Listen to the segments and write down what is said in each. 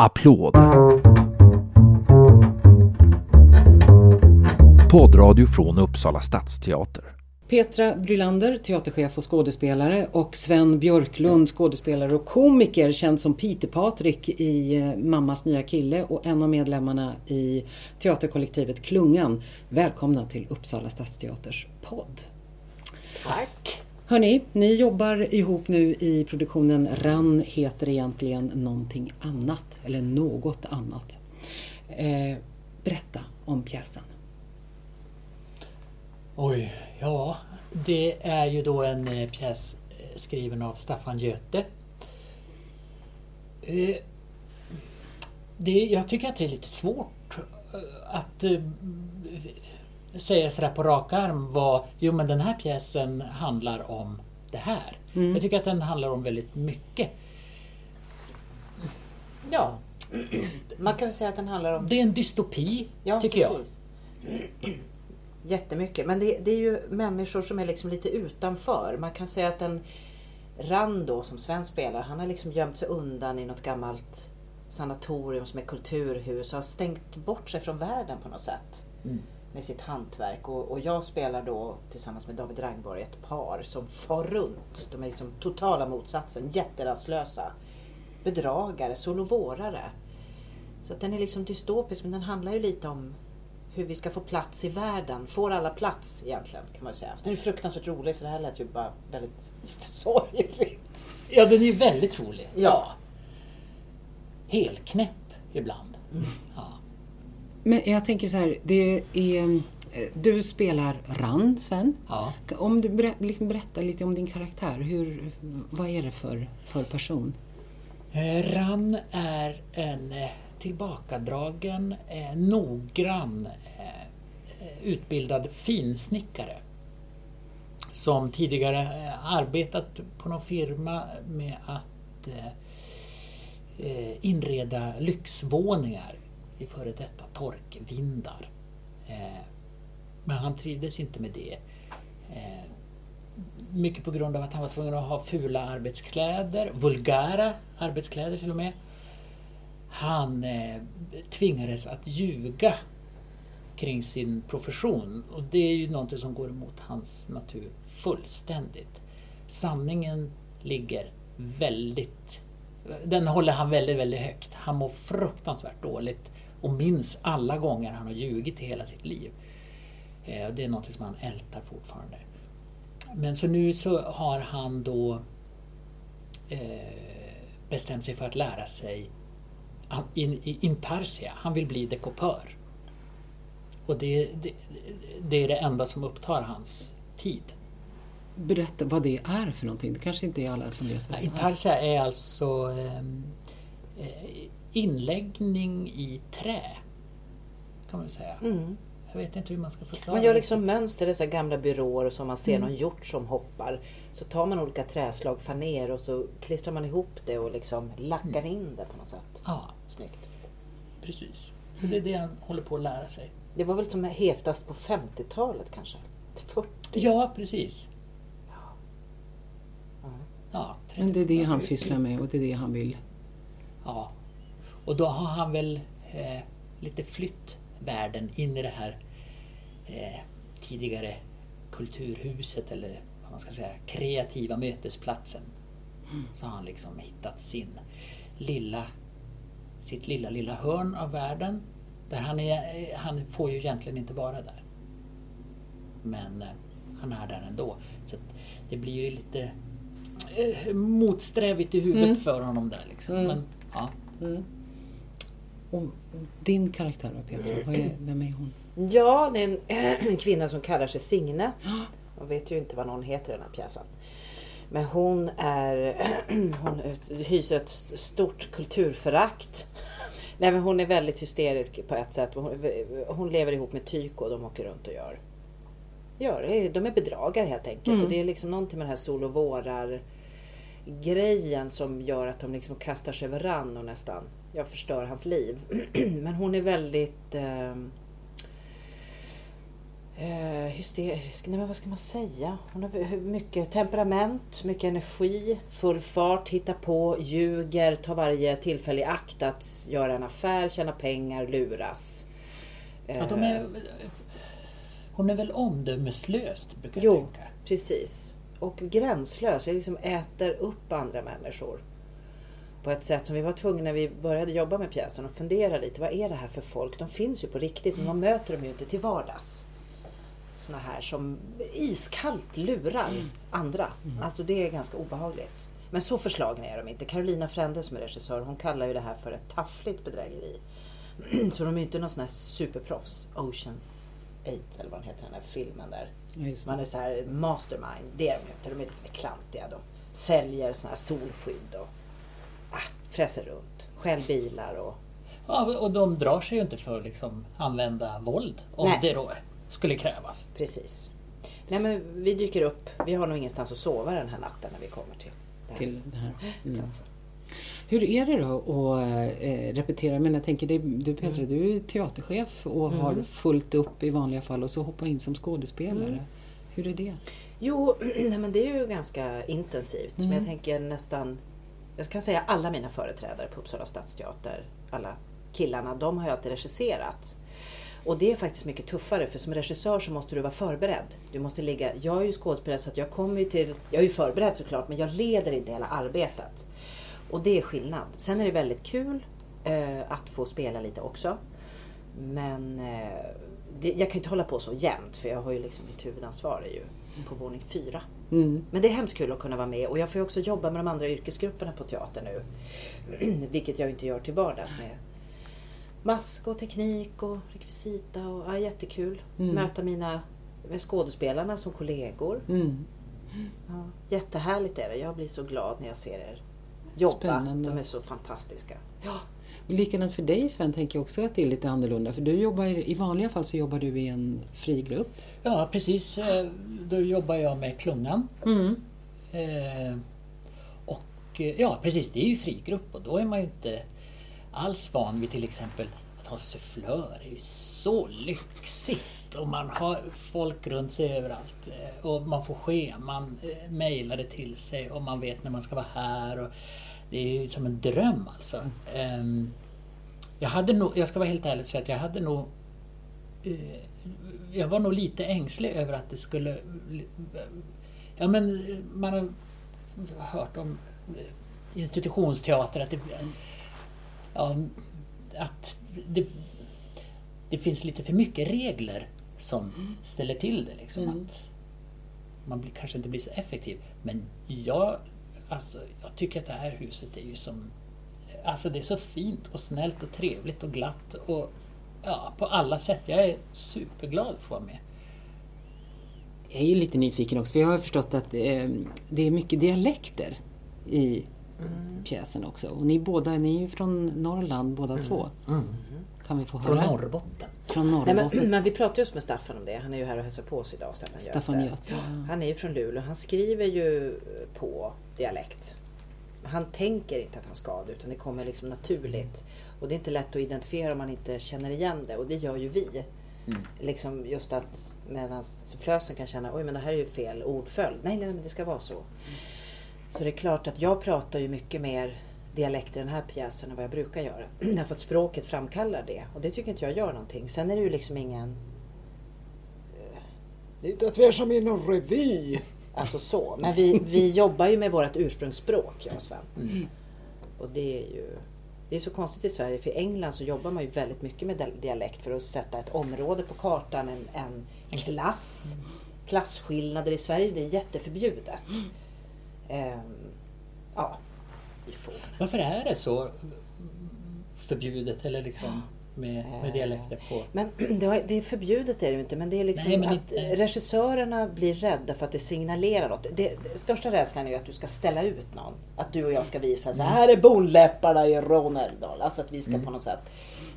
Applåd. Poddradio från Uppsala stadsteater. Petra Brylander, teaterchef och skådespelare och Sven Björklund, skådespelare och komiker, känd som Peter Patrik i eh, Mammas nya kille och en av medlemmarna i teaterkollektivet Klungan. Välkomna till Uppsala stadsteaters podd. Tack! Hörni, ni jobbar ihop nu i produktionen RAN heter egentligen någonting annat, eller något annat. Eh, berätta om pjäsen. Oj, ja. Det är ju då en eh, pjäs eh, skriven av Staffan Göte. Eh, det, jag tycker att det är lite svårt eh, att eh, säga sådär på rak arm vad, jo men den här pjäsen handlar om det här. Mm. Jag tycker att den handlar om väldigt mycket. Ja, man kan säga att den handlar om... Det är en dystopi, Ja, tycker jag. precis. Jättemycket. Men det, det är ju människor som är liksom lite utanför. Man kan säga att den Rando som Sven spelar, han har liksom gömt sig undan i något gammalt sanatorium som är kulturhus och har stängt bort sig från världen på något sätt. Mm. Med sitt hantverk. Och, och jag spelar då tillsammans med David Rangborg ett par som far runt. De är liksom totala motsatsen, jätterastlösa. Bedragare, solovårare. Så den är liksom dystopisk men den handlar ju lite om hur vi ska få plats i världen. Får alla plats egentligen kan man säga. Den är fruktansvärt rolig så det här lät ju bara väldigt sorgligt. Ja, den är ju väldigt rolig. Ja. Helknäpp ibland. Mm. Ja. Men jag tänker så här, det är, eh, du spelar Rand, Sven. Ja. Om du ber, liksom berättar lite om din karaktär, hur, vad är det för, för person? Eh, Ran är en eh, tillbakadragen, noggrann, utbildad finsnickare. Som tidigare arbetat på någon firma med att inreda lyxvåningar i före detta torkvindar. Eh, men han trivdes inte med det. Eh, mycket på grund av att han var tvungen att ha fula arbetskläder, vulgära arbetskläder till och med. Han eh, tvingades att ljuga kring sin profession och det är ju någonting som går emot hans natur fullständigt. Sanningen ligger väldigt... Den håller han väldigt, väldigt högt. Han mår fruktansvärt dåligt och minns alla gånger han har ljugit i hela sitt liv. Eh, det är något som han ältar fortfarande. Men så nu så har han då eh, bestämt sig för att lära sig in, Persia. intarsia. Han vill bli dekopör. Och det, det, det är det enda som upptar hans tid. Berätta vad det är för någonting. Det kanske inte är alla som vet vad det är. Intarsia är alltså ehm, eh, inläggning i trä. Kan man säga. Mm. Jag vet inte hur man ska förklara Man gör det. liksom mönster, dessa gamla byråer som man ser någon hjort som hoppar. Så tar man olika träslag, faner och så klistrar man ihop det och liksom lackar in det på något sätt. Ja, Snyggt. precis. Och det är det han håller på att lära sig. Det var väl som hetast på 50-talet kanske? 40? Ja, precis. Ja. Men det är det han sysslar med och det är det han vill. Ja. Och då har han väl eh, lite flytt världen in i det här eh, tidigare kulturhuset eller vad man ska säga, kreativa mötesplatsen. Så har han liksom hittat sin lilla, sitt lilla, lilla hörn av världen. Där han, är, eh, han får ju egentligen inte vara där. Men eh, han är där ändå. Så det blir ju lite motsträvigt i huvudet Mm. för honom där. Liksom. Mm. Men, ja. Och din karaktär då Peter, vad är, vem är hon? Ja, det är en, en kvinna som kallar sig Signe. Jag vet ju inte vad någon heter i den här pjäsen. Men hon är hon hyser ett stort kulturförakt. Nej men hon är väldigt hysterisk på ett sätt. Hon, hon lever ihop med Tyko och de åker runt och gör. gör de är bedragare helt enkelt. Mm. Och det är liksom någonting med den här sol och vårar grejen som gör att de liksom kastar sig över ran och nästan jag förstör hans liv. Men hon är väldigt eh, eh, hysterisk, nej men vad ska man säga? Hon har mycket temperament, mycket energi, full fart, hittar på, ljuger, tar varje tillfälle i akt att göra en affär, tjäna pengar, luras. Ja, de är, hon är väl omdömeslös, brukar Jo, jag tänka. precis. Och gränslös. Jag liksom äter upp andra människor. På ett sätt som vi var tvungna när vi började jobba med pjäsen och fundera lite. Vad är det här för folk? De finns ju på riktigt men man möter dem ju inte till vardags. Såna här som iskallt lurar andra. Alltså det är ganska obehagligt. Men så förslagna är de inte. Carolina Frände som är regissör hon kallar ju det här för ett taffligt bedrägeri. Så de är ju inte någon sån här superproffs. Oceans 8 eller vad den heter den här filmen där. Ja. Man är så här mastermind. Det är de inte. De är lite klantiga. De säljer såna här solskydd och ah, fräser runt. Stjäl bilar och Ja, och de drar sig ju inte för att liksom använda våld om Nej. det då skulle krävas. precis. Nej men vi dyker upp. Vi har nog ingenstans att sova den här natten när vi kommer till den här Till det här. Mm. platsen. Hur är det då att eh, repetera? Men jag tänker, du Petra, du är teaterchef och har fullt upp i vanliga fall och så hoppa in som skådespelare. Hur är det? Jo, nej, men det är ju ganska intensivt. Men Mm. jag tänker nästan... Jag kan säga alla mina företrädare på Uppsala stadsteater, alla killarna, de har ju alltid regisserat. Och det är faktiskt mycket tuffare för som regissör så måste du vara förberedd. Du måste ligga... Jag är ju skådespelare så att jag kommer ju till... Jag är ju förberedd såklart men jag leder inte hela arbetet. Och det är skillnad. Sen är det väldigt kul eh, att få spela lite också. Men eh, det, jag kan ju inte hålla på så jämt för jag har ju liksom mitt huvudansvar är ju på våning fyra. Mm. Men det är hemskt kul att kunna vara med och jag får ju också jobba med de andra yrkesgrupperna på teatern nu. Vilket jag inte gör till vardags med mask och teknik och rekvisita och ja, jättekul. Mm. Möta mina skådespelarna som kollegor. Mm. Ja, jättehärligt är det. Jag blir så glad när jag ser er jobba. Spännande. De är så fantastiska. Ja, Och likadant för dig Sven tänker jag också att det är lite annorlunda. För du jobbar, i vanliga fall så jobbar du i en frigrupp. Ja, precis. Eh, Då jobbar jag med Klungan. Mm. Eh, och eh, ja, precis, det är ju frigrupp och då är man ju inte alls van vid till exempel att ha sufflör. Det är ju så lyxigt och man har folk runt sig överallt och man får scheman mejlade till sig och man vet när man ska vara här. Och det är ju som en dröm alltså. Ehm, jag hade nog, jag ska vara helt ärlig och säga att jag hade nog eh, jag var nog lite ängslig över att det skulle... Ja men man har hört om institutionsteater att det... Ja, att det, det finns lite för mycket regler som ställer till det. Liksom, att man blir, kanske inte blir så effektiv. Men jag, alltså, jag tycker att det här huset är ju som... Alltså det är så fint och snällt och trevligt och glatt och ja, på alla sätt. Jag är superglad att få vara med. Jag är lite nyfiken också för jag har förstått att eh, det är mycket dialekter i pjäsen också. Och ni båda, ni är ju från Norrland båda två. Kan vi få Från höra? Norrbotten. Från Nej, Norrbotten. men, men vi pratade just med Staffan om det. Han är ju här och hälsar på oss idag. Staffan, Staffan Göte. Göte, ja. Han är ju från Luleå. Han skriver ju på dialekt. Han tänker inte att han ska det utan det kommer liksom naturligt. Och det är inte lätt att identifiera om man inte känner igen det och det gör ju vi. Liksom just att medan sufflösen kan känna oj men det här är ju fel ordföljd. Nej, nej men det ska vara så. Så det är klart att jag pratar ju mycket mer dialekt i den här pjäsen än vad jag brukar göra. Därför att språket framkallar det. Och det tycker inte jag gör någonting. Sen är det ju liksom ingen... Det är inte att vi är som i någon revy. Alltså så. Men vi, vi jobbar ju med vårt ursprungsspråk, jag och Sven. Och det är ju... Det är så konstigt i Sverige för i England så jobbar man ju väldigt mycket med di- dialekt för att sätta ett område på kartan, en, en klass. Klasskillnader i Sverige, det är jätteförbjudet. Ehm, ja, får. Varför är det så förbjudet eller liksom med, med dialekter på... Men det, är förbjudet är det ju inte men det är liksom Nej, men att inte- regissörerna blir rädda för att det signalerar något. Det, det, största rädslan är ju att du ska ställa ut någon. Att du och jag ska visa så här är bonläpparna i Ronaldal. Alltså att vi ska på något sätt.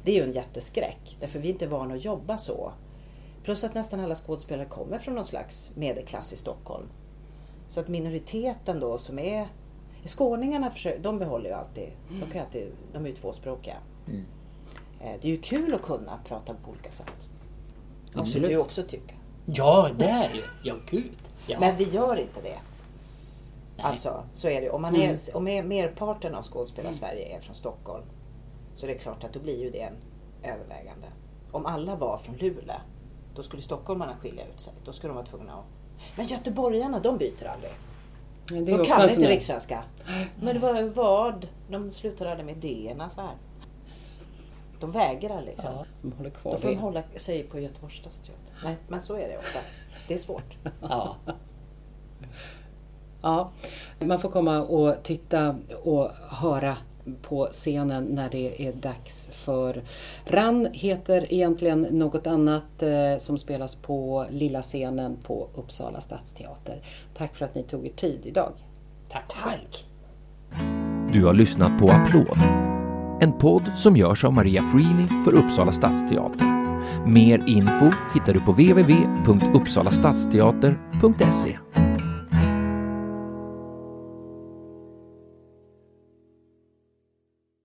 Det är ju en jätteskräck. Därför vi är inte vana att jobba så. Plus att nästan alla skådespelare kommer från någon slags medelklass i Stockholm. Så att minoriteten då som är Skåningarna försöker, de behåller ju alltid, de, kan ju alltid, de är ju tvåspråkiga. Eh, Det är ju kul att kunna prata på olika sätt. Måste du också tycka. Ja, det är ju. Ja, gud. Ja. Men vi gör inte det. Nej. Alltså, så är det. Om, man är, om mer- merparten av skådespelare-Sverige är från Stockholm så är det klart att då blir ju det en övervägande. Om alla var från Luleå, då skulle stockholmarna skilja ut sig. Då skulle de vara tvungna att... Men göteborgarna, de byter aldrig. Men det De kan inte rikssvenska. Men det var vad? De slutar aldrig med idéerna så här. De vägrar liksom. Ja. De håller kvar Då får de hålla sig på Göteborgs stadsteater. Nej, men så är det ofta. Det är svårt. Ja. Ja, man får komma och titta och höra på scenen när det är dags för Ran heter egentligen något annat eh, som spelas på lilla scenen på Uppsala stadsteater. Tack för att ni tog er tid idag. Tack själv. Du har lyssnat på Applåd. En podd som görs av Maria Freeny för Uppsala stadsteater. Mer info hittar du på www.uppsalastadsteater.se.